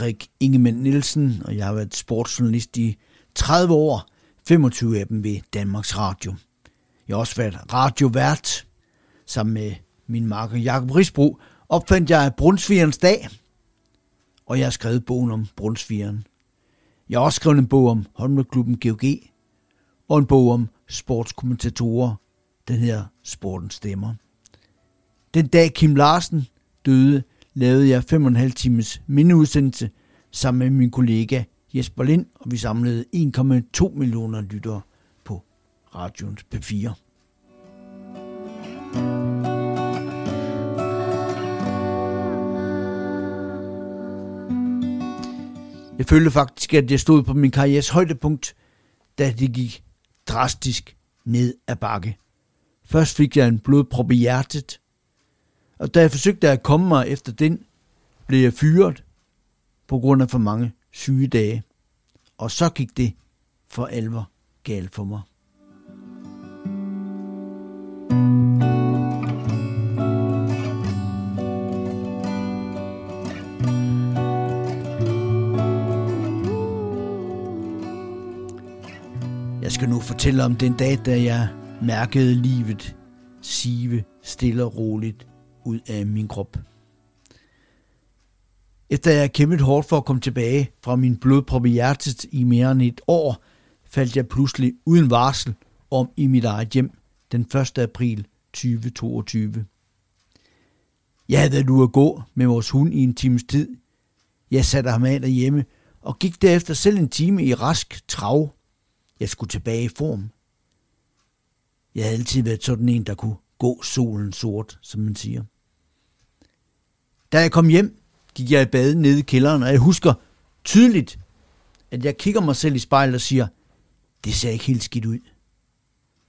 Erik Ingemann Nielsen, og jeg har været sportsjournalist i 30 år, 25 af dem ved Danmarks Radio. Jeg har også været radiovært. Sammen med min marker Jakob Risbro opfandt jeg Brunsvigerens dag, og jeg har skrevet bogen om Brunsvigeren. Jeg har også skrevet en bog om håndboldklubben GOG, og en bog om sportskommentatorer, den her Sportens Stemmer. Den dag Kim Larsen døde, lavede jeg 5,5 times mindeudsendelse sammen med min kollega Jesper Lind, og vi samlede 1,2 millioner lyttere på radioens P4. Jeg følte faktisk, at jeg stod på min karrieres højdepunkt, da det gik drastisk ned ad bakke. Først fik jeg en blodprop i hjertet, og da jeg forsøgte at komme mig efter den, blev jeg fyret på grund af for mange syge dage. Og så gik det for alvor galt for mig. Jeg skal nu fortælle om den dag, da jeg mærkede livet sive stille og roligt ud af min krop. Efter jeg kæmpet hårdt for at komme tilbage fra min blodprop i hjertet i mere end et år, faldt jeg pludselig uden varsel om i mit eget hjem den 1. april 2022. Jeg havde været at gå med vores hund i en times tid. Jeg satte ham af derhjemme og gik derefter selv en time i rask trav. Jeg skulle tilbage i form. Jeg havde altid været sådan en, der kunne gå solen sort, som man siger. Da jeg kom hjem, gik jeg i bad nede i kælderen, og jeg husker tydeligt, at jeg kigger mig selv i spejlet og siger, det ser ikke helt skidt ud.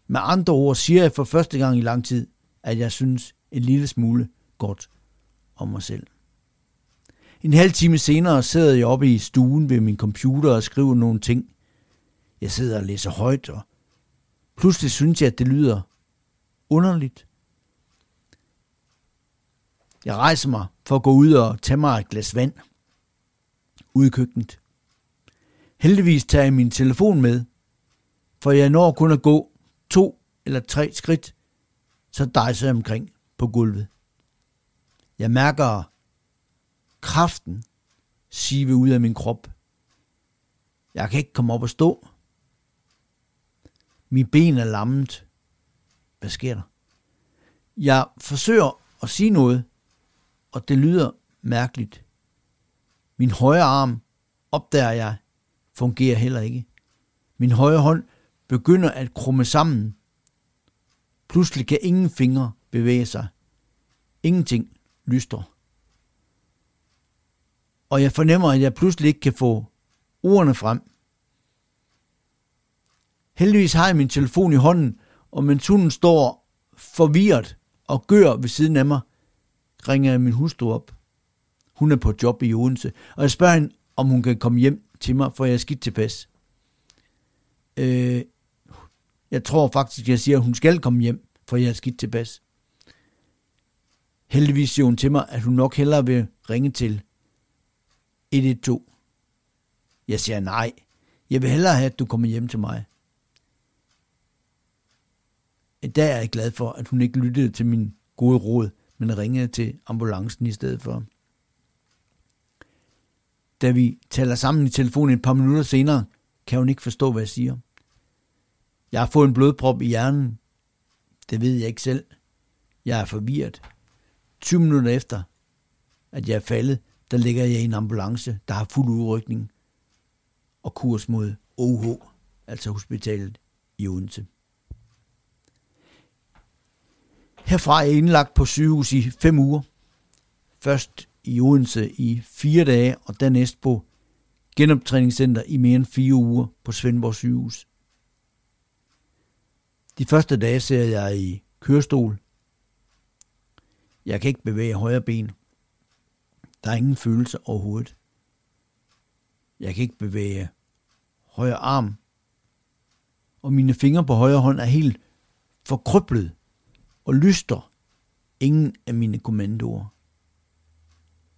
Med andre ord siger jeg for første gang i lang tid, at jeg synes en lille smule godt om mig selv. En halv time senere sidder jeg oppe i stuen ved min computer og skriver nogle ting. Jeg sidder og læser højt, og pludselig synes jeg, at det lyder underligt. Jeg rejser mig for at gå ud og tage mig et glas vand. Ude i køkkenet. Heldigvis tager jeg min telefon med, for jeg når kun at gå to eller tre skridt, så dejser jeg omkring på gulvet. Jeg mærker kraften sive ud af min krop. Jeg kan ikke komme op og stå. Min ben er lammet. Hvad sker der? Jeg forsøger at sige noget, og det lyder mærkeligt. Min højre arm, opdager jeg, fungerer heller ikke. Min højre hånd begynder at krumme sammen. Pludselig kan ingen fingre bevæge sig. Ingenting lyster. Og jeg fornemmer, at jeg pludselig ikke kan få ordene frem. Heldigvis har jeg min telefon i hånden, og mens hunden står forvirret og gør ved siden af mig, ringer jeg min hustru op. Hun er på job i Odense, og jeg spørger hende, om hun kan komme hjem til mig, for jeg er skidt tilpas. Øh, jeg tror faktisk, jeg siger, at hun skal komme hjem, for jeg er skidt tilpas. Heldigvis siger hun til mig, at hun nok hellere vil ringe til 112. Jeg siger nej. Jeg vil hellere have, at du kommer hjem til mig. I dag er jeg glad for, at hun ikke lyttede til min gode råd, men ringede til ambulancen i stedet for. Da vi taler sammen i telefonen et par minutter senere, kan hun ikke forstå, hvad jeg siger. Jeg har fået en blodprop i hjernen. Det ved jeg ikke selv. Jeg er forvirret. 20 minutter efter, at jeg er faldet, der ligger jeg i en ambulance, der har fuld udrykning og kurs mod OH, altså hospitalet i Odense. Herfra er jeg indlagt på sygehus i fem uger. Først i Odense i fire dage, og dernæst på genoptræningscenter i mere end fire uger på Svendborg sygehus. De første dage ser jeg i kørestol. Jeg kan ikke bevæge højre ben. Der er ingen følelse overhovedet. Jeg kan ikke bevæge højre arm. Og mine fingre på højre hånd er helt forkryblet og lyster ingen af mine kommandoer.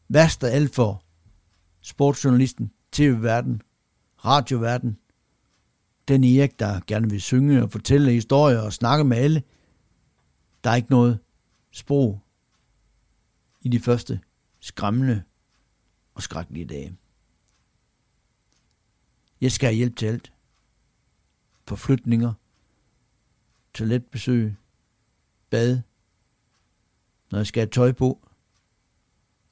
Værst af alt for sportsjournalisten, tv-verden, radioverden, den Erik, der gerne vil synge og fortælle historier og snakke med alle. Der er ikke noget sprog i de første skræmmende og skrækkelige dage. Jeg skal have hjælp til alt. Forflytninger, toiletbesøg, bad, når jeg skal have tøj på.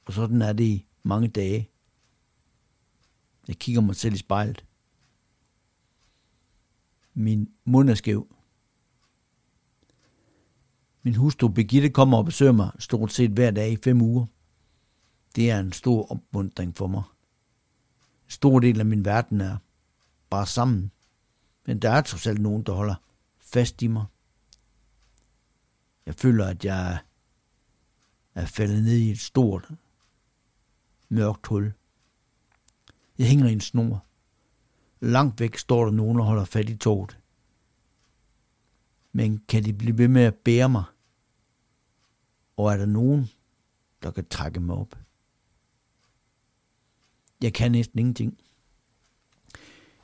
Og sådan er det i mange dage. Jeg kigger mig selv i spejlet. Min mund er skæv. Min hustru Birgitte kommer og besøger mig stort set hver dag i fem uger. Det er en stor opmuntring for mig. En stor del af min verden er bare sammen. Men der er trods alt nogen, der holder fast i mig. Jeg føler, at jeg er faldet ned i et stort, mørkt hul. Jeg hænger i en snor. Langt væk står der nogen og holder fat i toget. Men kan de blive ved med at bære mig? Og er der nogen, der kan trække mig op? Jeg kan næsten ingenting.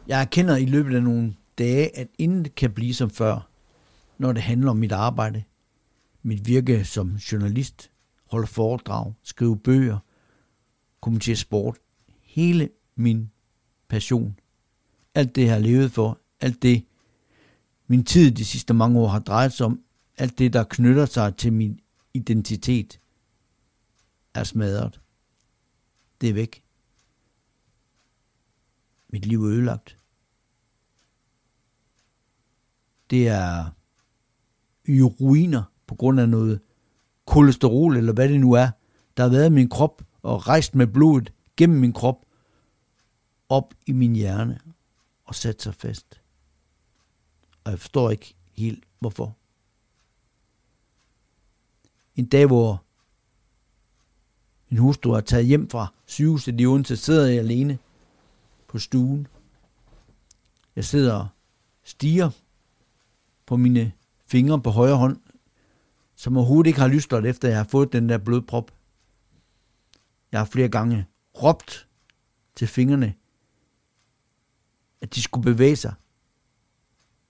Jeg erkender i løbet af nogle dage, at intet kan blive som før, når det handler om mit arbejde, mit virke som journalist, holde foredrag, skrive bøger, kommentere sport. Hele min passion. Alt det, jeg har levet for, alt det, min tid de sidste mange år har drejet sig om, alt det, der knytter sig til min identitet, er smadret. Det er væk. Mit liv er ødelagt. Det er i ruiner på grund af noget kolesterol, eller hvad det nu er, der har været i min krop og rejst med blodet gennem min krop op i min hjerne og sat sig fast. Og jeg forstår ikke helt, hvorfor. En dag, hvor min hustru er taget hjem fra sygehuset i Odense, sidder jeg alene på stuen. Jeg sidder og stiger på mine fingre på højre hånd, som overhovedet ikke har lystret, efter jeg har fået den der blodprop. Jeg har flere gange råbt til fingrene, at de skulle bevæge sig,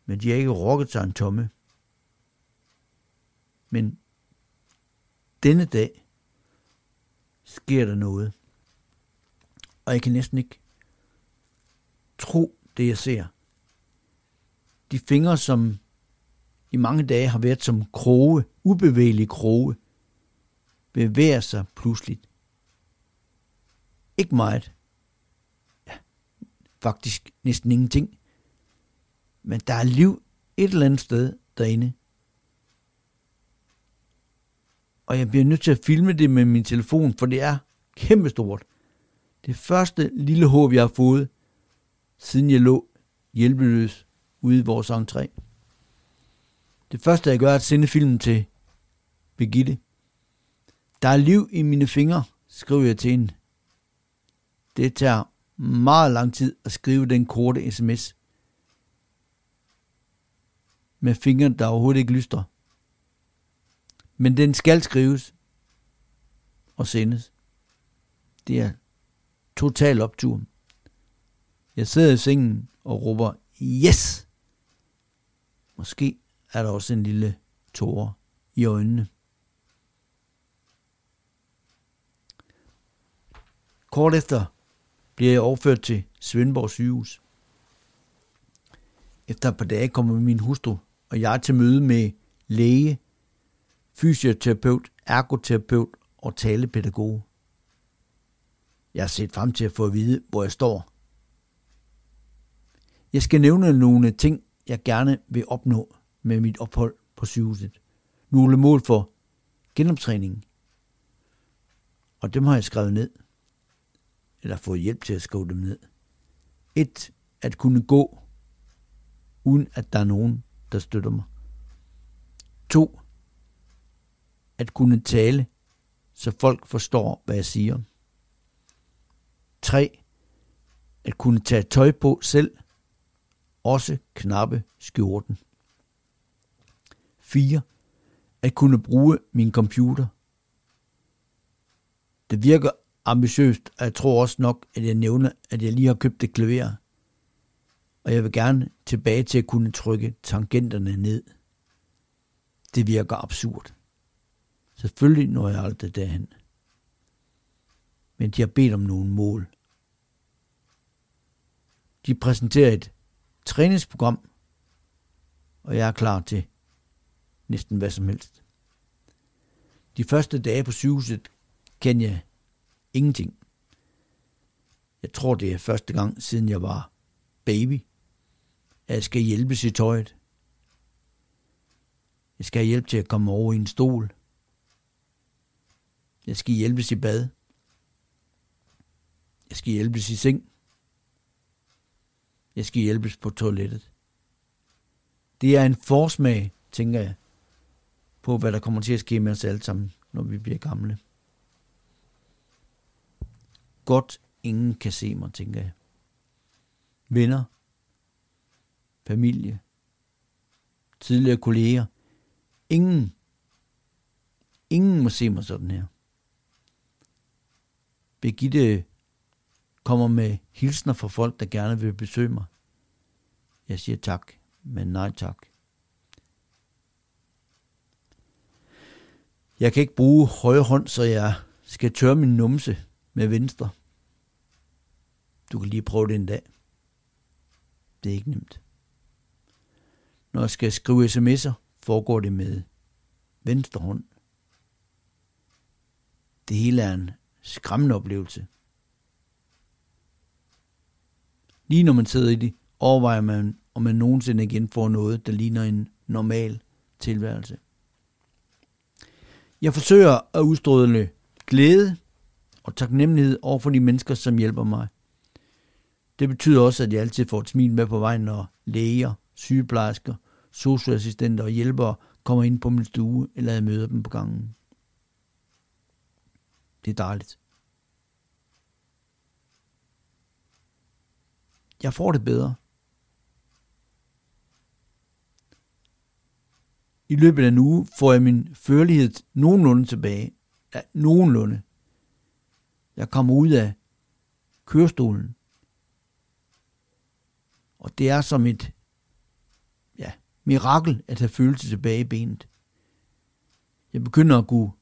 men de har ikke rokket sig en tomme. Men denne dag sker der noget, og jeg kan næsten ikke tro det, jeg ser. De fingre, som i mange dage har været som kroge, ubevægelige kroge, bevæger sig pludselig. Ikke meget. Ja, faktisk næsten ingenting. Men der er liv et eller andet sted derinde. Og jeg bliver nødt til at filme det med min telefon, for det er kæmpestort. Det første lille håb, jeg har fået, siden jeg lå hjælpeløs ude i vores entré. Det første, jeg gør, er at sende filmen til Birgitte. Der er liv i mine fingre, skriver jeg til hende. Det tager meget lang tid at skrive den korte sms. Med fingre, der overhovedet ikke lyster. Men den skal skrives og sendes. Det er total optur. Jeg sidder i sengen og råber, yes! Måske er der også en lille tårer i øjnene. Kort efter bliver jeg overført til Svendborg sygehus. Efter et par dage kommer min hustru og jeg til møde med læge, fysioterapeut, ergoterapeut og talepædagog. Jeg har set frem til at få at vide, hvor jeg står. Jeg skal nævne nogle ting, jeg gerne vil opnå med mit ophold på sygehuset. Nogle mål for genoptræningen. Og dem har jeg skrevet ned. Eller fået hjælp til at skrive dem ned. Et, at kunne gå, uden at der er nogen, der støtter mig. To, at kunne tale, så folk forstår, hvad jeg siger. 3. At kunne tage tøj på selv, også knappe skjorten. 4. At kunne bruge min computer. Det virker ambitiøst, og jeg tror også nok, at jeg nævner, at jeg lige har købt et klaver. Og jeg vil gerne tilbage til at kunne trykke tangenterne ned. Det virker absurd. Selvfølgelig når jeg aldrig derhen. Men de har bedt om nogle mål. De præsenterer et træningsprogram, og jeg er klar til næsten hvad som helst. De første dage på sygehuset kan jeg ingenting. Jeg tror, det er første gang, siden jeg var baby, at jeg skal hjælpes i tøjet. Jeg skal have hjælp til at komme over i en stol. Jeg skal hjælpes i bad. Jeg skal hjælpes i seng. Jeg skal hjælpes på toilettet. Det er en forsmag, tænker jeg, på hvad der kommer til at ske med os alle sammen, når vi bliver gamle. Godt ingen kan se mig, tænker jeg. Venner, familie, tidligere kolleger. Ingen, ingen må se mig sådan her. Birgitte kommer med hilsner fra folk, der gerne vil besøge mig. Jeg siger tak, men nej tak. Jeg kan ikke bruge højre hånd, så jeg skal tørre min numse med venstre. Du kan lige prøve det en dag. Det er ikke nemt. Når jeg skal skrive sms'er, foregår det med venstre hånd. Det hele er en skræmmende oplevelse. Lige når man sidder i det, overvejer man, om man nogensinde igen får noget, der ligner en normal tilværelse. Jeg forsøger at udstråle glæde og taknemmelighed over for de mennesker, som hjælper mig. Det betyder også, at jeg altid får et smil med på vejen, når læger, sygeplejersker, socioassistenter og hjælpere kommer ind på min stue, eller jeg møder dem på gangen. Det er dejligt. Jeg får det bedre. I løbet af en uge får jeg min førlighed nogenlunde tilbage. Ja, nogenlunde. Jeg kommer ud af kørestolen. Og det er som et ja, mirakel at have følelse tilbage i benet. Jeg begynder at kunne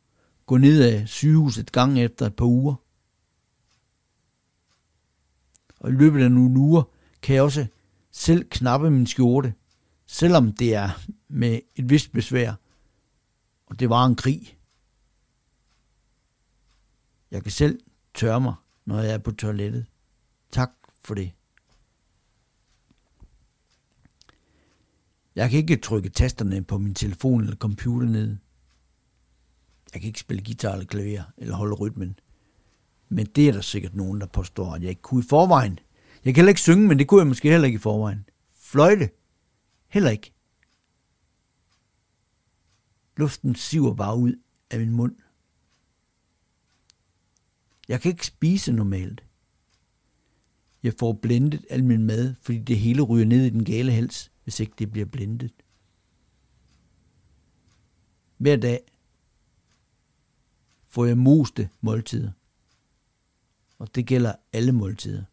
gå ned af sygehuset gang efter et par uger. Og i løbet af nogle uger kan jeg også selv knappe min skjorte, selvom det er med et vist besvær. Og det var en krig. Jeg kan selv tørre mig, når jeg er på toilettet. Tak for det. Jeg kan ikke trykke tasterne på min telefon eller computer ned. Jeg kan ikke spille guitar eller klaver eller holde rytmen. Men det er der sikkert nogen, der påstår, at jeg ikke kunne i forvejen. Jeg kan heller ikke synge, men det kunne jeg måske heller ikke i forvejen. Fløjte. Heller ikke. Luften siver bare ud af min mund. Jeg kan ikke spise normalt. Jeg får blendet al min mad, fordi det hele ryger ned i den gale hals, hvis ikke det bliver blendet. Hver dag får jeg moste måltider. Og det gælder alle måltider.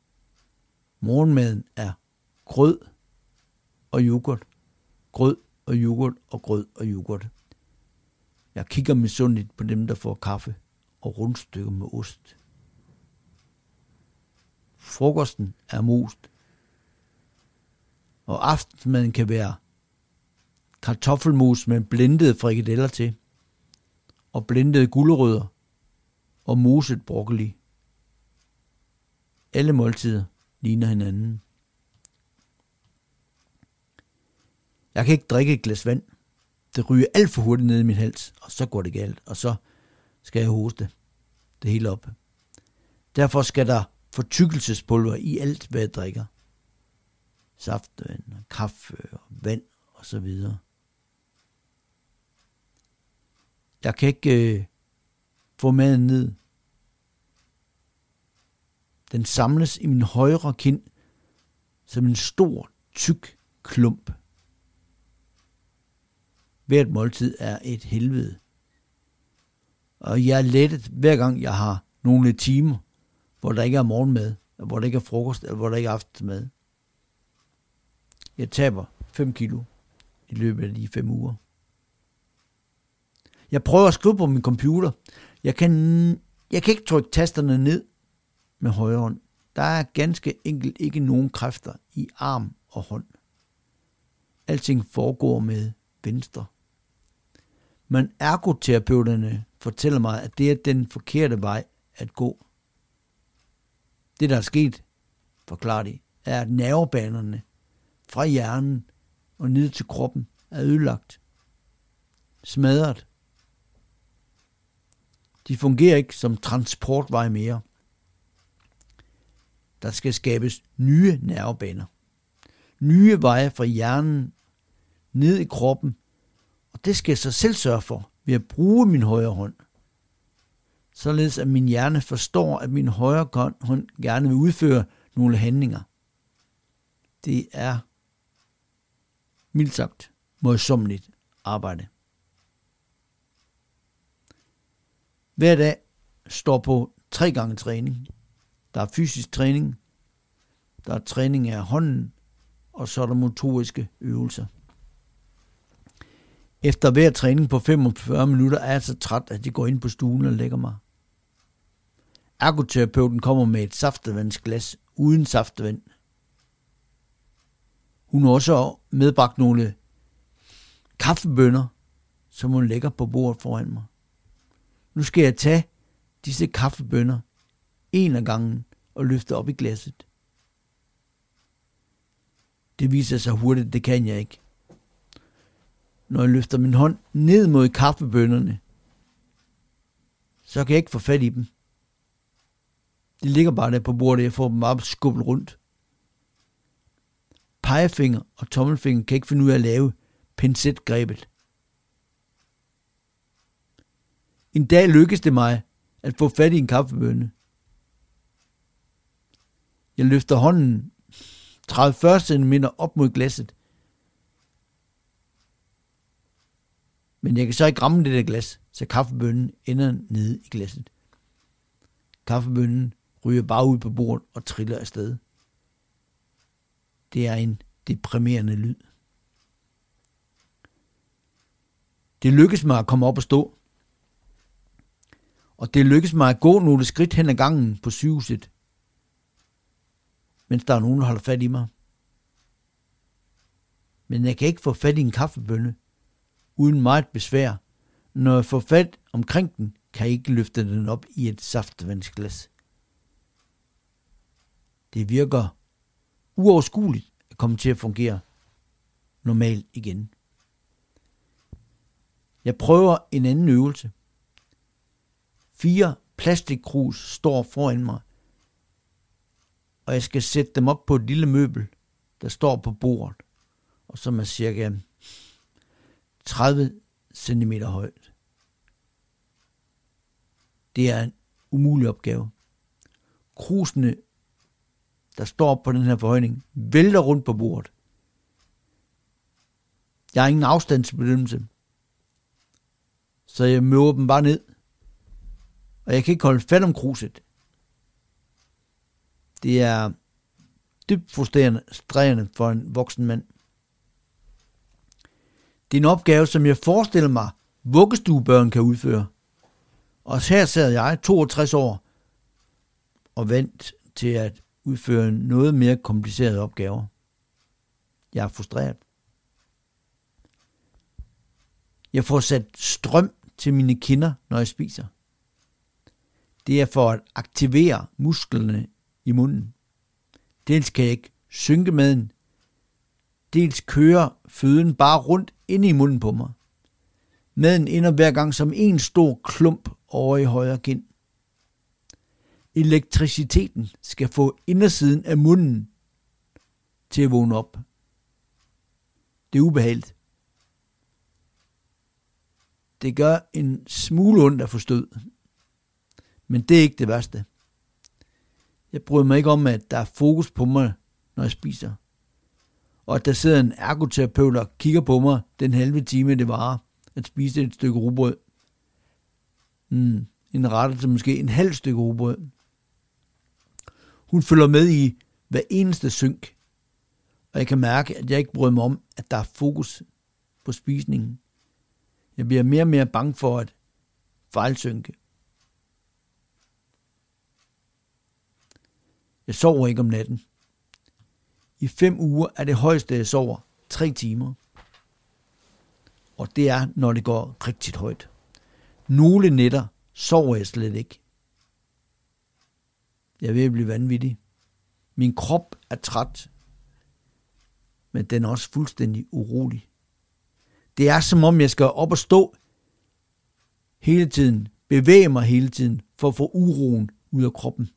Morgenmaden er grød og yoghurt, grød og yoghurt og grød og yoghurt. Jeg kigger misundeligt på dem, der får kaffe og rundstykker med ost. Frokosten er most. Og aftensmaden kan være kartoffelmus med blendede frikadeller til, og blendede gulerødder og moset broccoli. Alle måltider ligner hinanden. Jeg kan ikke drikke et glas vand. Det ryger alt for hurtigt ned i min hals, og så går det galt, og så skal jeg hoste det hele op. Derfor skal der fortykkelsespulver i alt, hvad jeg drikker. Saftvand, kaffe, vand og så videre. Jeg kan ikke øh, få maden ned. Den samles i min højre kind som en stor, tyk klump. Hvert måltid er et helvede. Og jeg er lettet, hver gang jeg har nogle timer, hvor der ikke er morgenmad, hvor der ikke er frokost, eller hvor der ikke er aftensmad. Jeg taber 5 kilo i løbet af de 5 uger. Jeg prøver at skrive på min computer. Jeg kan, jeg kan ikke trykke tasterne ned med højre hånd. Der er ganske enkelt ikke nogen kræfter i arm og hånd. Alting foregår med venstre. Men ergoterapeuterne fortæller mig, at det er den forkerte vej at gå. Det, der er sket, forklarer de, er, at nervebanerne fra hjernen og ned til kroppen er ødelagt. Smadret. De fungerer ikke som transportvej mere. Der skal skabes nye nervebaner. Nye veje fra hjernen ned i kroppen, og det skal jeg så selv sørge for ved at bruge min højre hånd. Således at min hjerne forstår, at min højre hånd gerne vil udføre nogle handlinger. Det er mildt sagt modsommeligt arbejde. Hver dag står på tre gange træning. Der er fysisk træning, der er træning af hånden, og så er der motoriske øvelser. Efter hver træning på 45 minutter er jeg så træt, at jeg går ind på stuen og lægger mig. Ergoterapeuten kommer med et saftevandsglas uden saftevand. Hun har også medbragt nogle kaffebønner, som hun lægger på bordet foran mig. Nu skal jeg tage disse kaffebønner en af gangen og løfte op i glasset. Det viser sig hurtigt, det kan jeg ikke. Når jeg løfter min hånd ned mod kaffebønderne, så kan jeg ikke få fat i dem. De ligger bare der på bordet, jeg får dem bare skubbet rundt. Pegefinger og tommelfinger kan ikke finde ud af at lave pincetgrebet. En dag lykkedes det mig at få fat i en kaffebønne. Jeg løfter hånden 30-40 cm op mod glasset. Men jeg kan så ikke ramme det der glas, så kaffebønnen ender nede i glasset. Kaffebønnen ryger bare ud på bordet og triller afsted. Det er en deprimerende lyd. Det lykkes mig at komme op og stå. Og det lykkes mig at gå nogle skridt hen ad gangen på sygehuset, mens der er nogen, der holder fat i mig. Men jeg kan ikke få fat i en kaffebønne, uden meget besvær. Når jeg får fat omkring den, kan jeg ikke løfte den op i et saftvandsglas. Det virker uoverskueligt at komme til at fungere normalt igen. Jeg prøver en anden øvelse. Fire plastikkrus står foran mig, og jeg skal sætte dem op på et lille møbel, der står på bordet, og som er cirka 30 cm højt. Det er en umulig opgave. Krusene der står på den her forhøjning, vælter rundt på bordet. Jeg har ingen afstandsbedømmelse, så jeg møder dem bare ned. Og jeg kan ikke holde fat om kruset. Det er dybt frustrerende for en voksen mand. Det er en opgave, som jeg forestiller mig, vuggestuebørn kan udføre. Og her sad jeg, 62 år, og vent til at udføre noget mere komplicerede opgaver. Jeg er frustreret. Jeg får sat strøm til mine kinder, når jeg spiser. Det er for at aktivere musklerne i munden. Dels kan jeg ikke synke maden, dels kører føden bare rundt ind i munden på mig. Maden ender hver gang som en stor klump over i højre kind. Elektriciteten skal få indersiden af munden til at vågne op. Det er ubehageligt. Det gør en smule ondt at få stød. Men det er ikke det værste. Jeg bryder mig ikke om, at der er fokus på mig, når jeg spiser. Og at der sidder en ergoterapeut og kigger på mig den halve time, det varer at spise et stykke rugbrød. Mm, en rette til måske en halv stykke rugbrød. Hun følger med i hver eneste synk, og jeg kan mærke, at jeg ikke bryder mig om, at der er fokus på spisningen. Jeg bliver mere og mere bange for at fejlsynke. Jeg sover ikke om natten. I fem uger er det højeste, jeg sover, tre timer. Og det er, når det går rigtig højt. Nogle nætter sover jeg slet ikke. Jeg er ved at blive vanvittig. Min krop er træt, men den er også fuldstændig urolig. Det er som om, jeg skal op og stå hele tiden, bevæge mig hele tiden, for at få uroen ud af kroppen.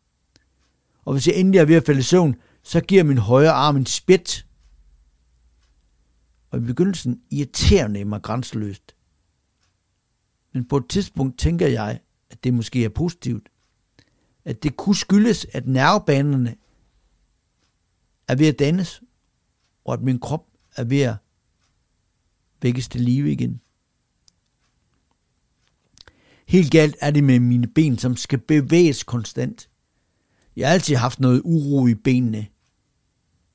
Og hvis jeg endelig er ved at falde i søvn, så giver min højre arm en spæt. Og i begyndelsen irriterer det mig grænseløst. Men på et tidspunkt tænker jeg, at det måske er positivt. At det kunne skyldes, at nervebanerne er ved at dannes, og at min krop er ved at vækkes til live igen. Helt galt er det med mine ben, som skal bevæges konstant. Jeg har altid haft noget uro i benene,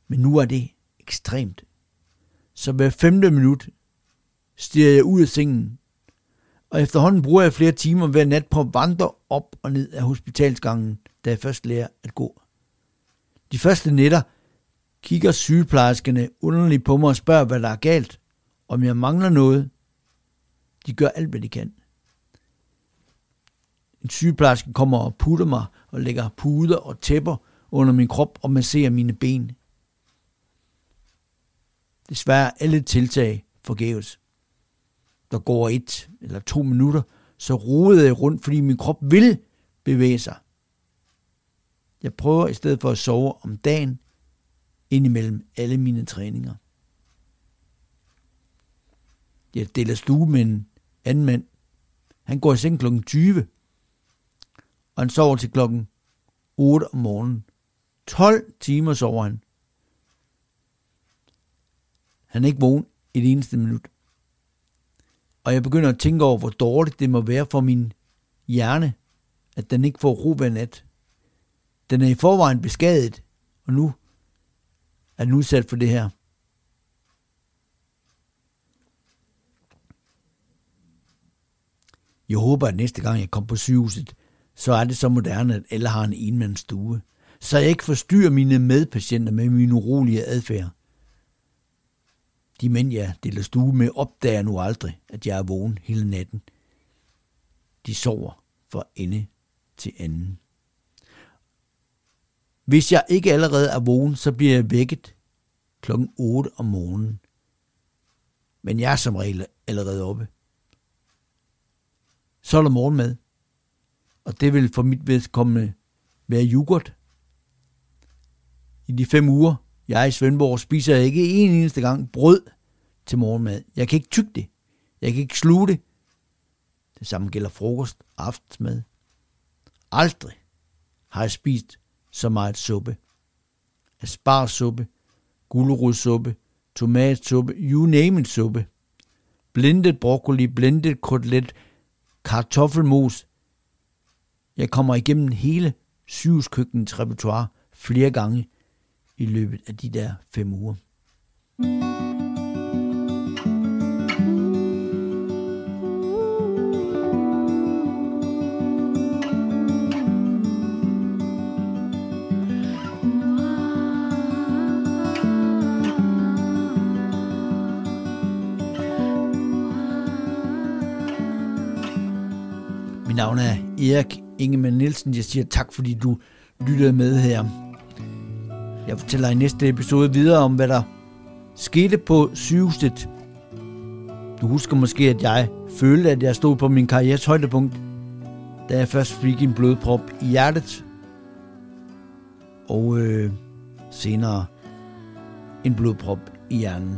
men nu er det ekstremt. Så hver femte minut stiger jeg ud af sengen, og efterhånden bruger jeg flere timer hver nat på at vandre op og ned af hospitalsgangen, da jeg først lærer at gå. De første nætter kigger sygeplejerskerne underligt på mig og spørger, hvad der er galt, om jeg mangler noget. De gør alt, hvad de kan. En sygeplejerske kommer og putter mig og lægger puder og tæpper under min krop og masserer mine ben. Desværre alle tiltag forgæves. Der går et eller to minutter, så roder jeg rundt, fordi min krop vil bevæge sig. Jeg prøver i stedet for at sove om dagen, indimellem alle mine træninger. Jeg deler stue med en anden mand. Han går i seng kl. 20, og han sover til klokken 8 om morgenen. 12 timer sover han. Han er ikke vågen et eneste minut. Og jeg begynder at tænke over, hvor dårligt det må være for min hjerne, at den ikke får ro hver nat. Den er i forvejen beskadiget, og nu er den udsat for det her. Jeg håber, at næste gang jeg kommer på sygehuset, så er det så moderne, at alle har en enmandsstue, så jeg ikke forstyrrer mine medpatienter med min urolige adfærd. De mænd, jeg deler stue med, opdager nu aldrig, at jeg er vågen hele natten. De sover fra ende til anden. Hvis jeg ikke allerede er vågen, så bliver jeg vækket klokken 8 om morgenen. Men jeg er som regel allerede oppe. Så er der morgenmad. Og det vil for mit vedkommende være yoghurt. I de fem uger, jeg i Svendborg, spiser ikke en eneste gang brød til morgenmad. Jeg kan ikke tygge det. Jeg kan ikke sluge det. Det samme gælder frokost og aftensmad. Aldrig har jeg spist så meget suppe. Asparsuppe, gulerodsuppe, tomatsuppe, you name it suppe. Blindet broccoli, blindet kotelet, kartoffelmos. Jeg kommer igennem hele sygehuskøkkenets repertoire flere gange i løbet af de der fem uger. Mit navn er Erik Ingemann Nielsen. Jeg siger tak, fordi du lyttede med her. Jeg fortæller i næste episode videre om, hvad der skete på sygehuset. Du husker måske, at jeg følte, at jeg stod på min karrieres højdepunkt, da jeg først fik en blodprop i hjertet. Og øh, senere en blodprop i hjernen.